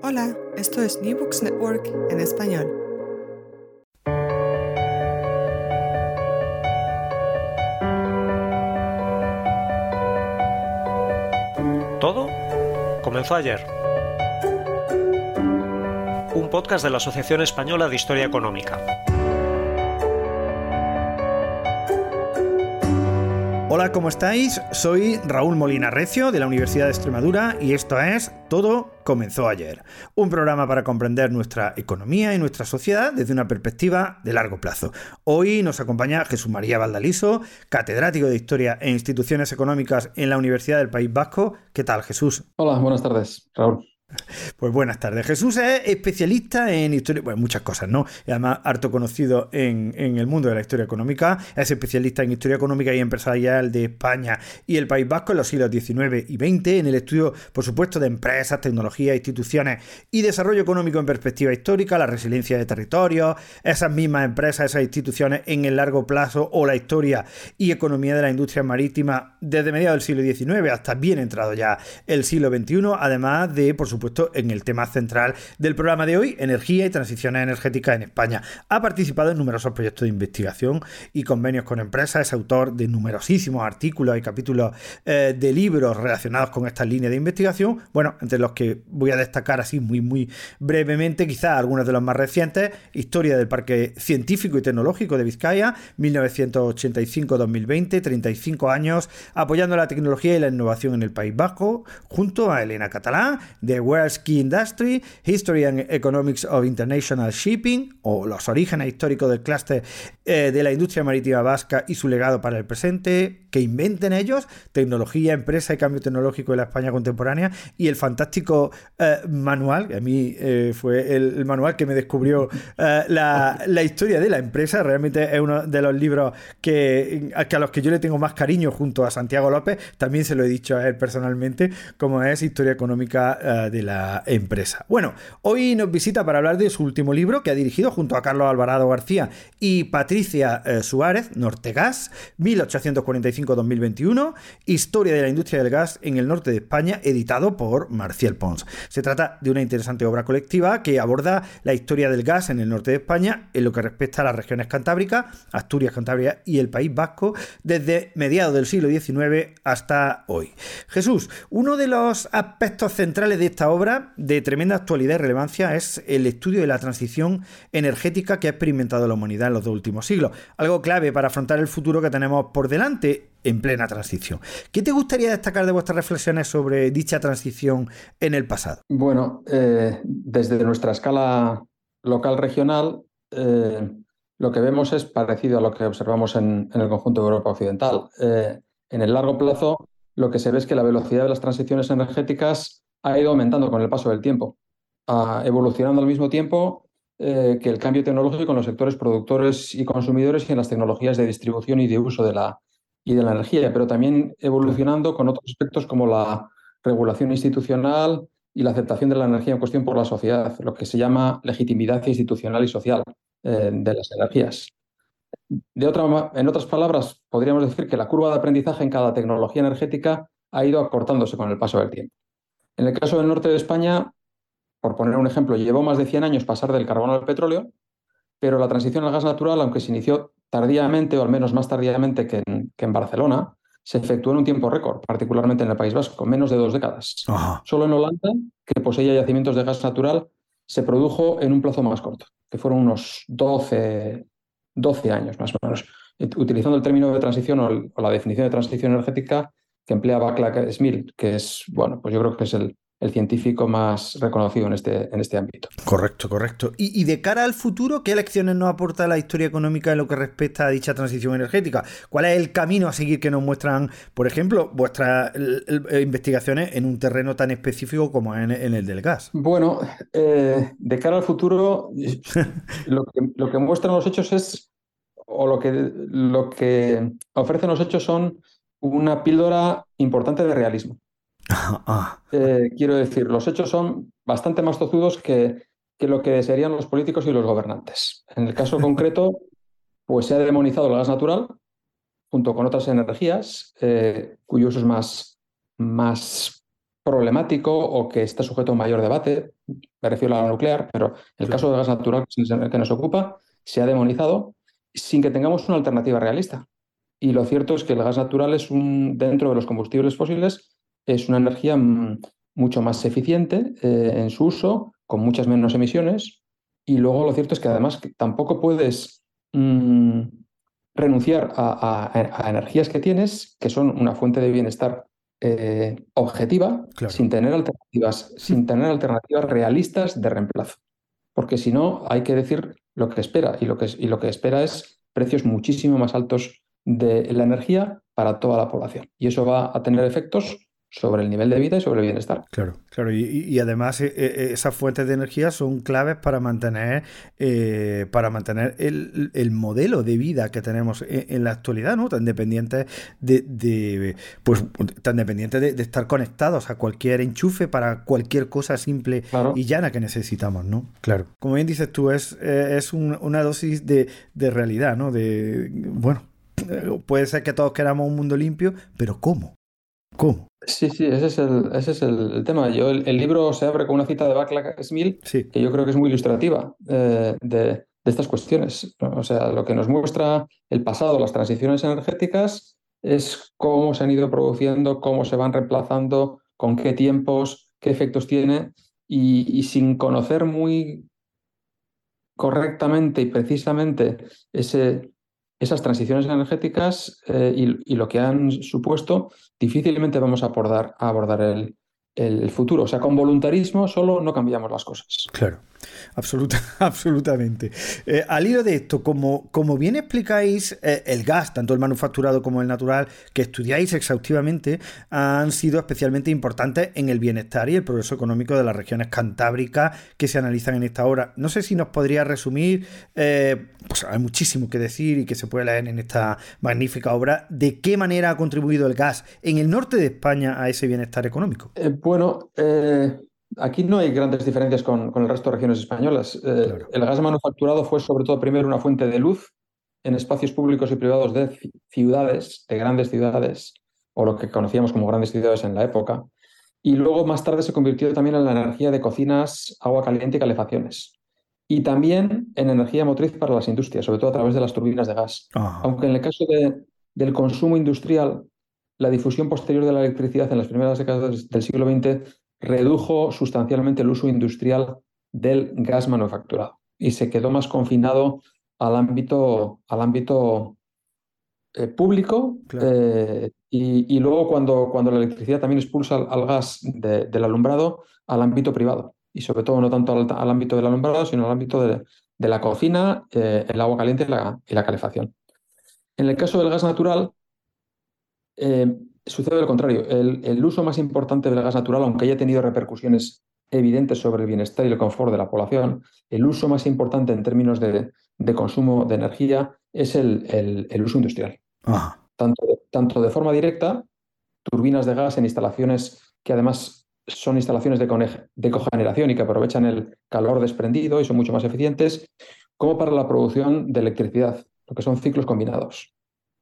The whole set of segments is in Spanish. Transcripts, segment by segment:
Hola, esto es New Books Network en español. Todo comenzó ayer. Un podcast de la Asociación Española de Historia Económica. Hola, ¿cómo estáis? Soy Raúl Molina Recio de la Universidad de Extremadura y esto es Todo comenzó ayer. Un programa para comprender nuestra economía y nuestra sociedad desde una perspectiva de largo plazo. Hoy nos acompaña Jesús María Valdaliso, catedrático de Historia e Instituciones Económicas en la Universidad del País Vasco. ¿Qué tal, Jesús? Hola, buenas tardes, Raúl. Pues buenas tardes. Jesús es especialista en historia, bueno, muchas cosas, ¿no? Además, harto conocido en, el mundo de la historia económica. Es especialista en historia económica y empresarial de España y el País Vasco en los siglos XIX y XX, en el estudio, por supuesto, de empresas, tecnologías, instituciones y desarrollo económico en perspectiva histórica, la resiliencia de territorios, esas mismas empresas, esas instituciones en el largo plazo o la historia y economía de la industria marítima desde mediados del siglo XIX hasta bien entrado ya el siglo XXI, además de, por supuesto, supuesto, en el tema central del programa de hoy, energía y transiciones energéticas en España. Ha participado en numerosos proyectos de investigación y convenios con empresas, es autor de numerosísimos artículos y capítulos eh, de libros relacionados con estas líneas de investigación, bueno, entre los que voy a destacar así muy, muy brevemente, quizás algunos de los más recientes, Historia del Parque Científico y Tecnológico de Vizcaya, 1985-2020, 35 años, apoyando la tecnología y la innovación en el País Vasco, junto a Elena Catalán, de Ski Industry, History and Economics of International Shipping, o los orígenes históricos del clúster eh, de la industria marítima vasca y su legado para el presente, que inventen ellos, tecnología, empresa y cambio tecnológico de la España contemporánea, y el fantástico eh, manual, que a mí eh, fue el, manual que me descubrió la, la, historia de la empresa, realmente es uno de los libros que, a los que yo le tengo más cariño junto a Santiago López, también se lo he dicho a él personalmente, como es Historia Económica de la empresa. Bueno, hoy nos visita para hablar de su último libro que ha dirigido junto a Carlos Alvarado García y Patricia eh, Suárez, Nortegas, 1845-2021, Historia de la industria del gas en el norte de España, editado por Marcial Pons. Se trata de una interesante obra colectiva que aborda la historia del gas en el norte de España en lo que respecta a las regiones cantábricas, Asturias, Cantabria y el País Vasco, desde mediados del siglo XIX hasta hoy. Jesús, uno de los aspectos centrales de esta obra de tremenda actualidad y relevancia es el estudio de la transición energética que ha experimentado la humanidad en los dos últimos siglos, algo clave para afrontar el futuro que tenemos por delante en plena transición. ¿Qué te gustaría destacar de vuestras reflexiones sobre dicha transición en el pasado? Bueno, eh, desde nuestra escala local regional, eh, lo que vemos es parecido a lo que observamos en, el conjunto de Europa Occidental. Eh, en el largo plazo, lo que se ve es que la velocidad de las transiciones energéticas ha ido aumentando con el paso del tiempo, evolucionando al mismo tiempo que el cambio tecnológico en los sectores productores y consumidores y en las tecnologías de distribución y de uso de la, y de la energía, pero también evolucionando con otros aspectos como la regulación institucional y la aceptación de la energía en cuestión por la sociedad, lo que se llama legitimidad institucional y social eh, de las energías. De otra, en otras palabras, podríamos decir que la curva de aprendizaje en cada tecnología energética ha ido acortándose con el paso del tiempo. En el caso del norte de España, por poner un ejemplo, llevó más de 100 años pasar del carbón al petróleo, pero la transición al gas natural, aunque se inició tardíamente, o al menos más tardíamente que en, Barcelona, se efectuó en un tiempo récord, particularmente en el País Vasco, menos de dos décadas. Solo en Holanda, que poseía yacimientos de gas natural, se produjo en un plazo más corto, que fueron unos 12, 12 años más o menos. Utilizando el término de transición o, la definición de transición energética que emplea Baclack Smith, que es, bueno, pues yo creo que es el, el científico más reconocido en este, en este ámbito. Correcto, correcto. Y, de cara al futuro, ¿qué lecciones nos aporta la historia económica en lo que respecta a dicha transición energética? ¿Cuál es el camino a seguir que nos muestran, por ejemplo, vuestras investigaciones en un terreno tan específico como en, el del gas? Bueno, eh, de cara al futuro, lo, que, lo que muestran los hechos es, o lo que, lo que ofrecen los hechos son una píldora importante de realismo. Ah. Eh, quiero decir, los hechos son bastante más tozudos que, que, lo que desearían los políticos y los gobernantes. En el caso concreto, pues se ha demonizado el gas natural junto con otras energías eh, cuyo uso es más, más problemático o que está sujeto a un mayor debate. Me refiero a la nuclear, pero el caso del gas natural que nos ocupa se ha demonizado sin que tengamos una alternativa realista. Y lo cierto es que el gas natural es un, dentro de los combustibles fósiles, es una energía mm, mucho más eficiente eh, en su uso, con muchas menos emisiones. Y luego lo cierto es que además tampoco puedes mm, renunciar a, energías que tienes, que son una fuente de bienestar eh, objetiva, sin tener alternativas, sin tener alternativas realistas de reemplazo. Porque si no, hay que decir lo que espera. Y lo que, y lo que espera es precios muchísimo más altos de la energía para toda la población. Y eso va a tener efectos sobre el nivel de vida y sobre el bienestar. Claro, claro. Y, además eh, eh, esas fuentes de energía son claves para mantener, eh, para mantener el, modelo de vida que tenemos en, la actualidad, ¿no? Tan dependientes de, pues tan dependientes de, estar conectados a cualquier enchufe para cualquier cosa simple y llana que necesitamos, ¿no? Claro. Como bien dices tú, es, es una dosis de, de realidad, ¿no? De bueno, puede ser que todos queramos un mundo limpio, pero ¿cómo? ¿Cómo? Sí, sí, ese es el, ese es el, tema. Yo, el, libro se abre con una cita de Backlash Smith que yo creo que es muy ilustrativa eh, de, estas cuestiones. O sea, lo que nos muestra el pasado, las transiciones energéticas, es cómo se han ido produciendo, cómo se van reemplazando, con qué tiempos, qué efectos tiene, y sin conocer muy correctamente y precisamente ese, esas transiciones energéticas eh, y, lo que han supuesto, difícilmente vamos a abordar, a abordar el, el futuro. O sea, con voluntarismo solo no cambiamos las cosas. Claro. Absoluta, absolutamente. Eh, al hilo de esto, como, como bien explicáis, eh, el gas, tanto el manufacturado como el natural, que estudiáis exhaustivamente, han sido especialmente importantes en el bienestar y el progreso económico de las regiones cantábricas que se analizan en esta obra. No sé si nos podría resumir, eh, pues hay muchísimo que decir y que se puede leer en esta magnífica obra, de qué manera ha contribuido el gas en el norte de España a ese bienestar económico. bueno, Aquí no hay grandes diferencias con, el resto de regiones españolas. Eh, el gas manufacturado fue sobre todo primero una fuente de luz en espacios públicos y privados de ciudades, de grandes ciudades, o lo que conocíamos como grandes ciudades en la época. Y luego más tarde se convirtió también en la energía de cocinas, agua caliente y calefacciones. Y también en energía motriz para las industrias, sobre todo a través de las turbinas de gas. Aunque en el caso del consumo industrial, la difusión posterior de la electricidad en las primeras décadas del siglo XX redujo sustancialmente el uso industrial del gas manufacturado y se quedó más confinado al ámbito, al ámbito eh, público eh, y, luego cuando, cuando la electricidad también expulsa al, gas del alumbrado al ámbito privado y sobre todo no tanto al, ámbito del alumbrado sino al ámbito de, la cocina, eh, el agua caliente y la, y la, calefacción. En el caso del gas natural, sucede lo contrario. El, uso más importante del gas natural, aunque haya tenido repercusiones evidentes sobre el bienestar y el confort de la población, el uso más importante en términos de, consumo de energía es el, uso industrial. Tanto, tanto, de forma directa, turbinas de gas en instalaciones que además son instalaciones de, de cogeneración y que aprovechan el calor desprendido y son mucho más eficientes, como para la producción de electricidad, lo que son ciclos combinados.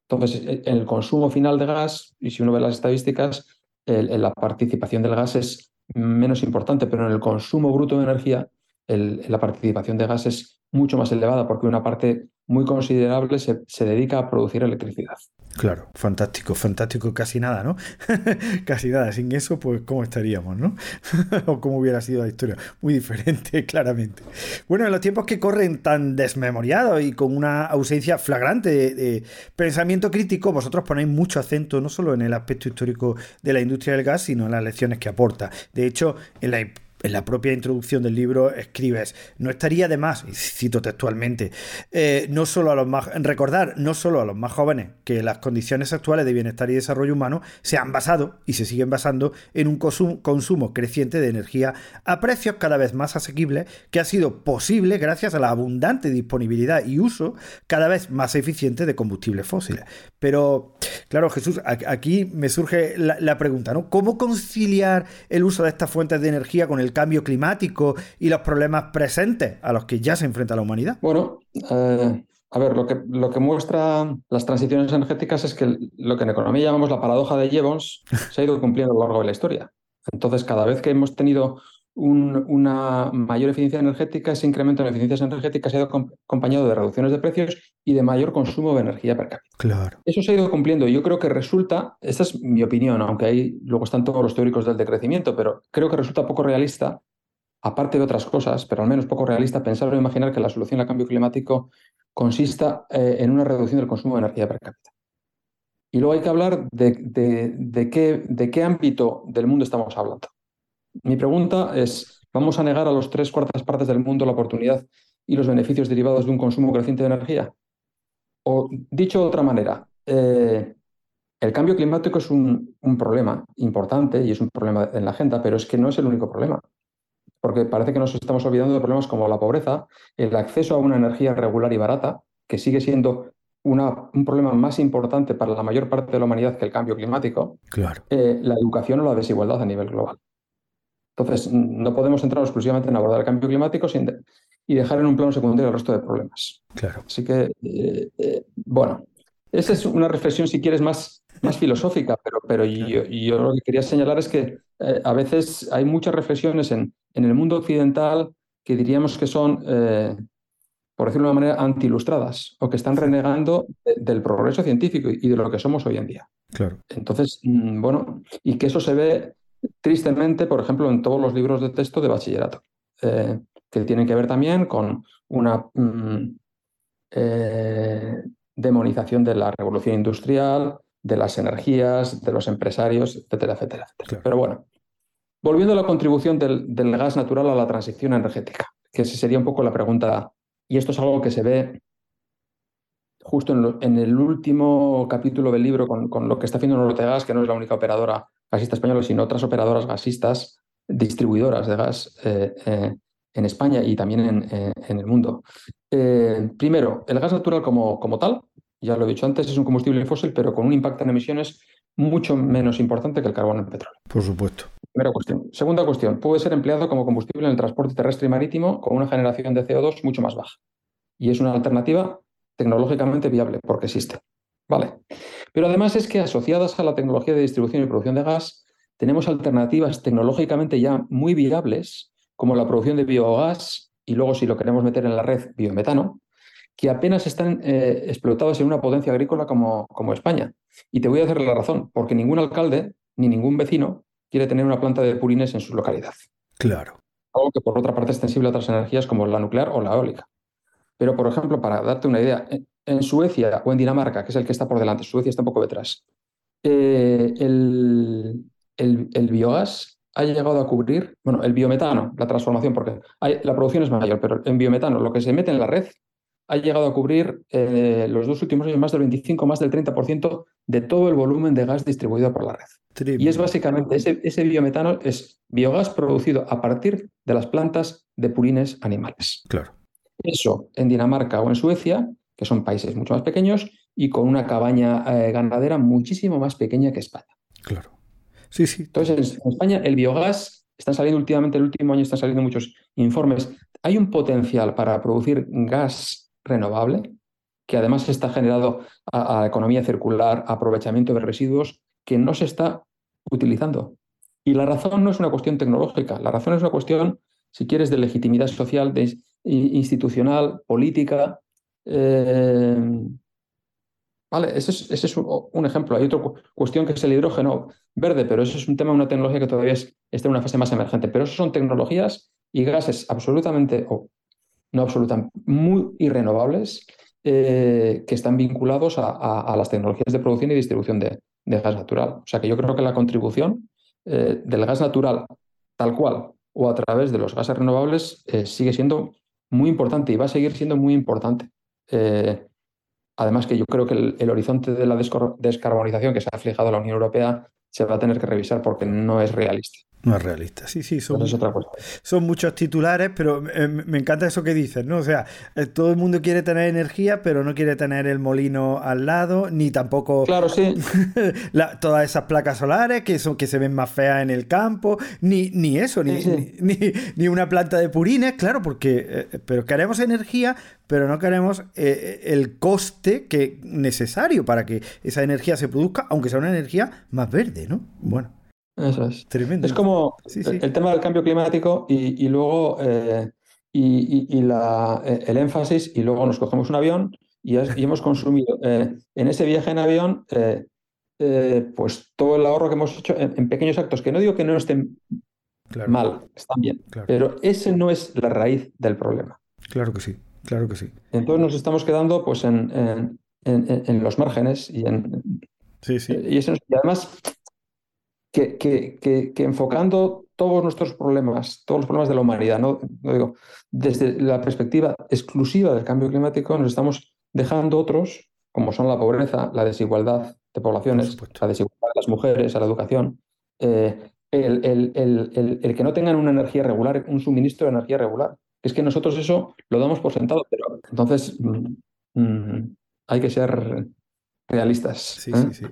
Entonces, e, en el consumo final de gas, y si uno ve las estadísticas, la participación del gas es menos importante, pero en el consumo bruto de energía, la participación de gas es mucho más elevada porque una parte muy considerable se, dedica a producir electricidad. Claro, fantástico, fantástico, casi nada, ¿no? casi nada, sin eso, pues cómo estaríamos, ¿no? o cómo hubiera sido la historia. Muy diferente, claramente. Bueno, en los tiempos que corren tan desmemoriados y con una ausencia flagrante de, pensamiento crítico, vosotros ponéis mucho acento no solo en el aspecto histórico de la industria del gas, sino en las lecciones que aporta. De hecho, en la en la propia introducción del libro escribes, no estaría de más, y cito textualmente, eh, no solo a los más, recordar no solo a los más jóvenes que las condiciones actuales de bienestar y desarrollo humano se han basado y se siguen basando en un consumo creciente de energía a precios cada vez más asequibles que ha sido posible gracias a la abundante disponibilidad y uso cada vez más eficiente de combustibles fósiles. Pero, claro, Jesús, aquí me surge la, pregunta, ¿no? ¿Cómo conciliar el uso de estas fuentes de energía con el cambio climático y los problemas presentes a los que ya se enfrenta la humanidad? Bueno, eh, a ver, lo que, lo que muestra las transiciones energéticas es que lo que en economía llamamos la paradoja de Jevons se ha ido cumpliendo a lo largo de la historia. Entonces, cada vez que hemos tenido una mayor eficiencia energética, ese incremento en eficiencias energéticas se ha ido acompañado de reducciones de precios y de mayor consumo de energía per cápita. Claro. Eso se ha ido cumpliendo y yo creo que resulta, esta es mi opinión, aunque ahí luego están todos los teóricos del decrecimiento, pero creo que resulta poco realista, aparte de otras cosas, pero al menos poco realista pensar o imaginar que la solución al cambio climático consista eh, en una reducción del consumo de energía per cápita. Y luego hay que hablar de, qué, de qué ámbito del mundo estamos hablando. Mi pregunta es, ¿vamos a negar a los tres cuartas partes del mundo la oportunidad y los beneficios derivados de un consumo creciente de energía? O dicho de otra manera, eh, el cambio climático es un, problema importante y es un problema en la agenda, pero es que no es el único problema. Porque parece que nos estamos olvidando de problemas como la pobreza, el acceso a una energía regular y barata, que sigue siendo un problema más importante para la mayor parte de la humanidad que el cambio climático, claro. Eh, la educación o la desigualdad a nivel global. Entonces, no podemos centrar exclusivamente en abordar el cambio climático y dejar en un plano secundario el resto de problemas. Claro. Así que, eh, eh, bueno, esa es una reflexión, si quieres, más, más filosófica, pero, pero yo, lo que quería señalar es que eh, a veces hay muchas reflexiones en, en, el mundo occidental que diríamos que son, por decirlo de una manera, anti-ilustradas o que están renegando del progreso científico y de lo que somos hoy en día. Claro. Entonces, mm, bueno, y que eso se ve tristemente, por ejemplo, en todos los libros de texto de bachillerato, eh, que tienen que ver también con una mm, eh, demonización de la revolución industrial, de las energías, de los empresarios, etcétera, etcétera. Pero bueno, volviendo a la contribución del, gas natural a la transición energética, que sería un poco la pregunta, y esto es algo que se ve justo en, el último capítulo del libro con, con, lo que está haciendo Nortegas, que no es la única operadora gasista española, sino otras operadoras gasistas, distribuidoras de gas eh, eh, en España y también en, eh, el mundo. primero, el gas natural como, como tal, ya lo he dicho antes, es un combustible fósil, pero con un impacto en emisiones mucho menos importante que el carbón en petróleo. Por supuesto. Primera cuestión. Segunda cuestión, puede ser empleado como combustible en el transporte terrestre y marítimo con una generación de CO2 mucho más baja. Y es una alternativa tecnológicamente viable porque existe. Vale. Pero además es que asociadas a la tecnología de distribución y producción de gas, tenemos alternativas tecnológicamente ya muy viables, como la producción de biogás y luego, si lo queremos meter en la red, biometano, que apenas están eh, explotadas en una potencia agrícola como, como España. Y te voy a hacer la razón, porque ningún alcalde ni ningún vecino quiere tener una planta de purines en su localidad. Claro. Algo que por otra parte es sensible a otras energías como la nuclear o la eólica. Pero, por ejemplo, para darte una idea, en Suecia o en Dinamarca, que es el que está por delante, Suecia está un poco detrás, eh, el, el, biogás ha llegado a cubrir, bueno, el biometano, la transformación, porque la producción es mayor, pero en biometano, lo que se mete en la red, ha llegado a cubrir eh, los dos últimos años más del 25, más del 30% de todo el volumen de gas distribuido por la red. Y es básicamente, ese, ese biometano es biogás producido a partir de las plantas de purines animales. Claro. Eso en Dinamarca o en Suecia que son países mucho más pequeños y con una cabaña eh, ganadera muchísimo más pequeña que España. Claro. Sí, sí. Entonces, en España el biogás, están saliendo últimamente, el último año están saliendo muchos informes, hay un potencial para producir gas renovable que además está generado a, a economía circular, aprovechamiento de residuos, que no se está utilizando. Y la razón no es una cuestión tecnológica, la razón es una cuestión, si quieres, de legitimidad social, de institucional, política, eh, ¿Vale? Ese es, un, ejemplo. Hay otra cuestión que es el hidrógeno verde, pero eso es un tema, una tecnología que todavía está en una fase más emergente. Pero eso son tecnologías y gases absolutamente, o no absolutamente, muy irrenovables eh, que están vinculados a, las tecnologías de producción y distribución de, gas natural. O sea que yo creo que la contribución eh, del gas natural tal cual o a través de los gases renovables eh, sigue siendo muy importante y va a seguir siendo muy importante. Además que yo creo que el, horizonte de la descarbonización que se ha fijado la Unión Europea se va a tener que revisar porque no es realista. No es realista, sí, sí, son, son muchos titulares, pero eh, me encanta eso que dices, ¿no? O sea, eh, todo el mundo quiere tener energía, pero no quiere tener el molino al lado, ni tampoco claro, sí. todas esas placas solares que, son, que se ven más feas en el campo, ni, ni eso, ni, ni, una planta de purines, claro, porque eh, pero queremos energía, pero no queremos el coste que necesario para que esa energía se produzca, aunque sea una energía más verde, ¿no? Bueno. Eso es. Tremendo. Es como El, tema del cambio climático y, luego eh, y, la, eh, el énfasis y luego nos cogemos un avión y, hemos consumido eh, en ese viaje en avión pues todo el ahorro que hemos hecho en, pequeños actos, que no digo que no estén mal, están bien, pero ese no es la raíz del problema. Claro que sí, claro que sí. Entonces nos estamos quedando pues en, en, los márgenes y en... Sí, sí. Y, eso, y además que, enfocando todos nuestros problemas, todos los problemas de la humanidad, ¿no? digo, desde la perspectiva exclusiva del cambio climático, nos estamos dejando otros, como son la pobreza, la desigualdad de poblaciones, la desigualdad de las mujeres, a la educación, eh, el, que no tengan una energía regular, un suministro de energía regular. Es que nosotros eso lo damos por sentado, pero entonces mm, mm, hay que ser realistas. Sí, ¿eh? sí, sí.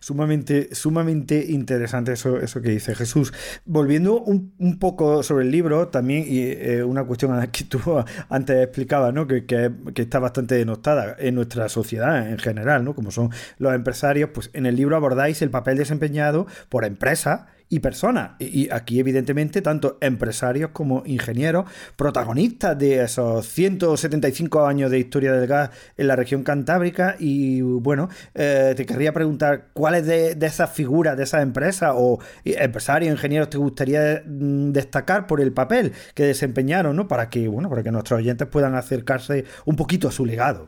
Sumamente, sumamente interesante eso, eso que dice Jesús. Volviendo un, poco sobre el libro, también, y eh, una cuestión que tú antes explicabas, ¿no? Que, que, está bastante denostada en nuestra sociedad en general, ¿no? Como son los empresarios, pues en el libro abordáis el papel desempeñado por empresas y personas. Y aquí, evidentemente, tanto empresarios como ingenieros, protagonistas de esos 175 años de historia del gas en la región cantábrica. Y bueno, eh, te querría preguntar, ¿cuáles de, esas figuras, de esas empresas o empresarios, ingenieros, te gustaría mm, destacar por el papel que desempeñaron, ¿no? Para que, bueno, para que nuestros oyentes puedan acercarse un poquito a su legado.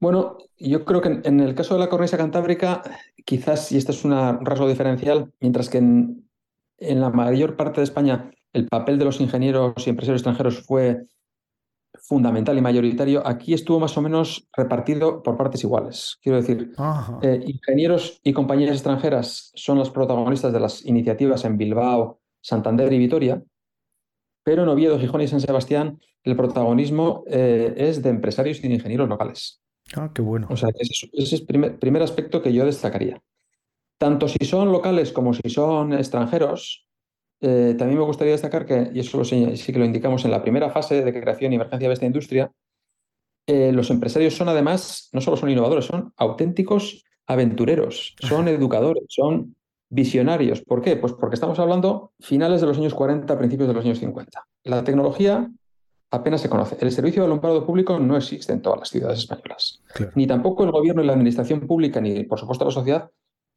Bueno, yo creo que en, el caso de la cornisa cantábrica, quizás, y este es un rasgo diferencial, mientras que en, la mayor parte de España el papel de los ingenieros y empresarios extranjeros fue fundamental y mayoritario, aquí estuvo más o menos repartido por partes iguales. Quiero decir, eh, ingenieros y compañías extranjeras son los protagonistas de las iniciativas en Bilbao, Santander y Vitoria, pero en Oviedo, Gijón y San Sebastián el protagonismo eh, es de empresarios y de ingenieros locales. Ah, qué bueno. O sea, ese, es el primer, aspecto que yo destacaría. Tanto si son locales como si son extranjeros, eh, también me gustaría destacar que, y eso sí que lo indicamos en la primera fase de creación y emergencia de esta industria, eh, los empresarios son además, no solo son innovadores, son auténticos aventureros, son educadores, son visionarios. ¿Por qué? Pues porque estamos hablando finales de los años 40, principios de los años 50. La tecnología apenas se conoce. El servicio de alumbrado público no existe en todas las ciudades españolas. Ni tampoco el gobierno y la administración pública, ni por supuesto la sociedad,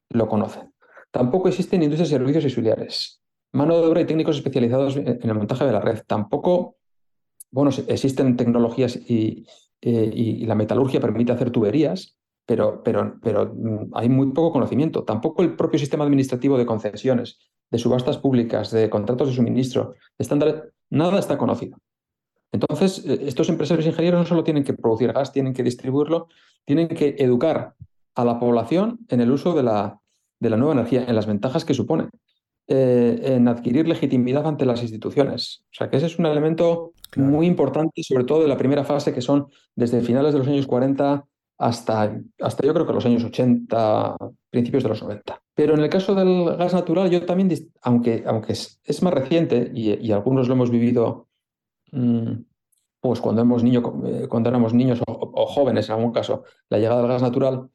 lo conocen. Tampoco existen industrias y servicios auxiliares. Mano de obra y técnicos especializados en el montaje de la red. Tampoco, bueno, existen tecnologías y, eh, la metalurgia permite hacer tuberías, pero, pero, pero mm, hay muy poco conocimiento. Tampoco el propio sistema administrativo de concesiones, de subastas públicas, de contratos de suministro, estándar, nada está conocido. Entonces, eh, estos empresarios ingenieros no solo tienen que producir gas, tienen que distribuirlo, tienen que educar a la población en el uso de la, de la nueva energía, en las ventajas que supone, eh, en adquirir legitimidad ante las instituciones. O sea que ese es un elemento muy importante, sobre todo de la primera fase, que son desde finales de los años 40 hasta, hasta yo creo que los años 80, principios de los 90. Pero en el caso del gas natural, yo también, aunque, aunque es, más reciente y, algunos lo hemos vivido pues cuando, hemos niño, eh, cuando éramos niños o, jóvenes, en algún caso, la llegada del gas natural.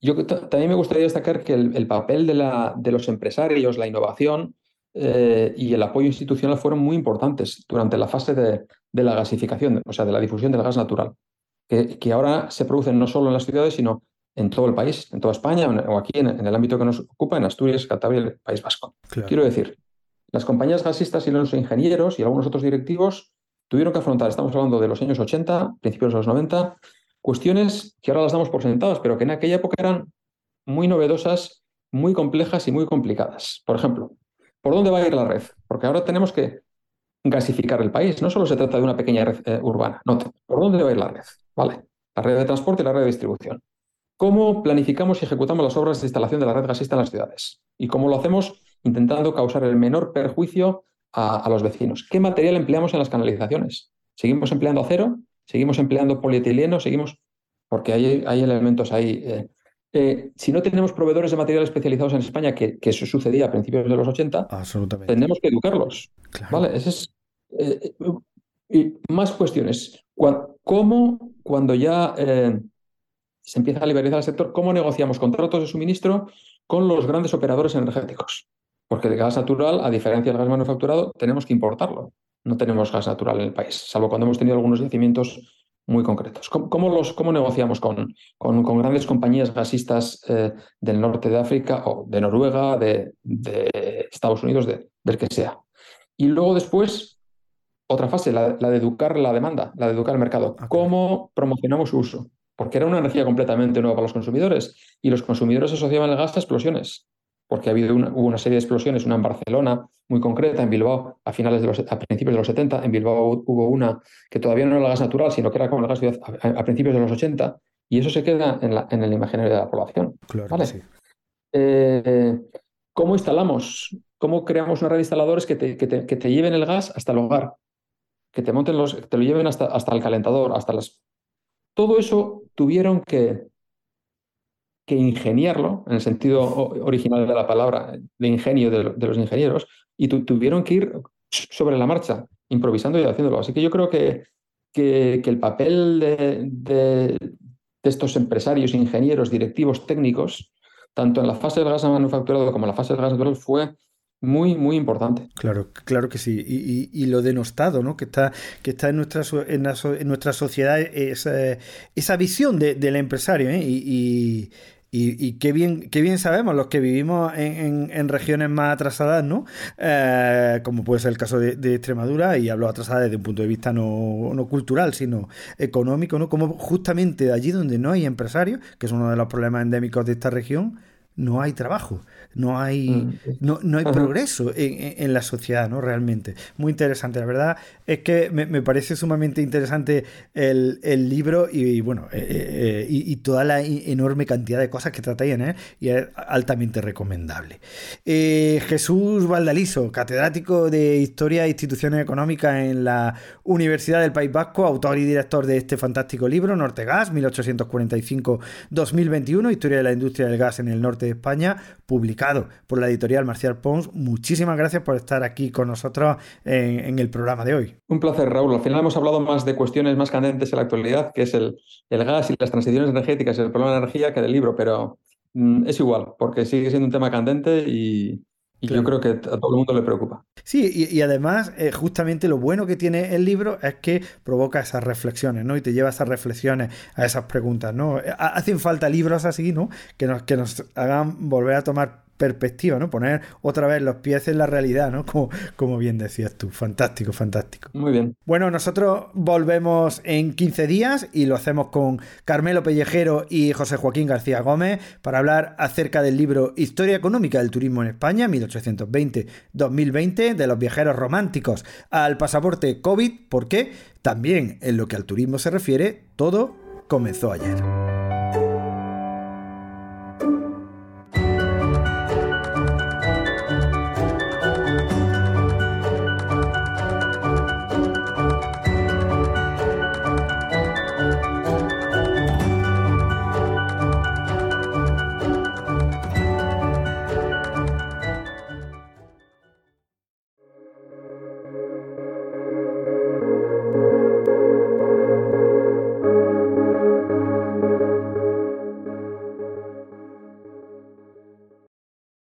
Yo también me gustaría destacar que el, papel de, la, de, los empresarios, la innovación eh, y el apoyo institucional fueron muy importantes durante la fase de, la gasificación, o sea, de la difusión del gas natural, que, que, ahora se producen no solo en las ciudades, sino en todo el país, en toda España o aquí en, el ámbito que nos ocupa, en Asturias, Cantabria y el País Vasco. Quiero decir, las compañías gasistas y los ingenieros y algunos otros directivos tuvieron que afrontar, estamos hablando de los años 80, principios de los 90, cuestiones que ahora las damos por sentadas, pero que en aquella época eran muy novedosas, muy complejas y muy complicadas. Por ejemplo, ¿por dónde va a ir la red? Porque ahora tenemos que gasificar el país. No solo se trata de una pequeña red eh, urbana, no, ¿por dónde va a ir la red? Vale, la red de transporte y la red de distribución. ¿Cómo planificamos y ejecutamos las obras de instalación de la red gasista en las ciudades? ¿Y cómo lo hacemos? Intentando causar el menor perjuicio a, los vecinos. ¿Qué material empleamos en las canalizaciones? ¿Seguimos empleando acero? ¿Seguimos empleando polietileno? ¿Seguimos...? Porque hay, hay elementos ahí. Eh, eh, si no tenemos proveedores de material especializados en España, que, eso sucedía a principios de los 80, tenemos que educarlos. ¿vale? es, eh, y más cuestiones. ¿Cómo, cuando ya se empieza a liberalizar el sector, cómo negociamos contratos de suministro con los grandes operadores energéticos? Porque el gas natural, a diferencia del gas manufacturado, tenemos que importarlo. No tenemos gas natural en el país, salvo cuando hemos tenido algunos yacimientos muy concretos. ¿Cómo, los, cómo negociamos con, con, grandes compañías gasistas eh, del norte de África o de Noruega, de, Estados Unidos, del que sea? Y luego después, otra fase, la, de educar la demanda, la de educar el mercado. ¿Cómo promocionamos su uso? Porque era una energía completamente nueva para los consumidores y los consumidores asociaban el gas a explosiones porque ha habido una, hubo una serie de explosiones, una en Barcelona muy concreta, en Bilbao a finales de los, a principios de los 70, en Bilbao hubo una que todavía no era el gas natural, sino que era como el gas a, principios de los 80, y eso se queda en, la, en el imaginario de la población. Claro, ¿vale? Eh, ¿Cómo instalamos? ¿Cómo creamos una red de instaladores que te, que te, lleven el gas hasta el hogar? Que te monten los, que te lo lleven hasta, hasta el calentador, hasta las. Todo eso tuvieron que, que ingeniarlo, en el sentido original de la palabra, de ingenio de, los ingenieros, y tuvieron que ir sobre la marcha, improvisando y haciéndolo. Así que yo creo que, que, el papel de, estos empresarios, ingenieros, directivos, técnicos, tanto en la fase del gas manufacturado como en la fase del gas natural, fue muy, muy importante. Claro, claro que sí. Y, lo denostado, ¿no? Que está, que está en nuestra, en, nuestra sociedad esa, esa visión del empresario, ¿eh? y, y, qué, bien, qué bien sabemos los que vivimos en, regiones más atrasadas, ¿no? Eh, como puede ser el caso de, Extremadura, y hablo atrasada desde un punto de vista no, no, cultural, sino económico, ¿no? Como justamente allí donde no hay empresarios, que es uno de los problemas endémicos de esta región, no hay trabajo no hay, mm, no, no hay progreso en, la sociedad, ¿no? Realmente. Muy interesante, la verdad es que me, parece sumamente interesante el, libro y, bueno, eh, eh, y, toda la enorme cantidad de cosas que trata ahí en y es altamente recomendable. Eh, Jesús Valdaliso, catedrático de Historia e Instituciones Económicas en la Universidad del País Vasco, autor y director de este fantástico libro, Nortegas, 1845-2021, Historia de la Industria del Gas en el Norte de España, publicado por la editorial Marcial Pons. Muchísimas gracias por estar aquí con nosotros en, el programa de hoy. Un placer, Raúl. Al final hemos hablado más de cuestiones más candentes en la actualidad, que es el, el gas y las transiciones energéticas y el problema de energía que del libro, pero mm, es igual, porque sigue siendo un tema candente y, y yo creo que a todo el mundo le preocupa. Sí, y, además, eh, justamente lo bueno que tiene el libro es que provoca esas reflexiones, ¿no? Y te lleva a esas reflexiones, a esas preguntas, ¿no? Hacen falta libros así, ¿no? Que nos, que nos hagan volver a tomar perspectiva, ¿no? Poner otra vez los pies en la realidad, ¿no? Como, como bien decías tú. Fantástico, fantástico. Muy bien. Bueno, nosotros volvemos en 15 días y lo hacemos con Carmelo Pellejero y José Joaquín García Gómez para hablar acerca del libro Historia Económica del Turismo en España, 1820-2020, de los viajeros románticos al pasaporte COVID, porque también en lo que al turismo se refiere, todo comenzó ayer.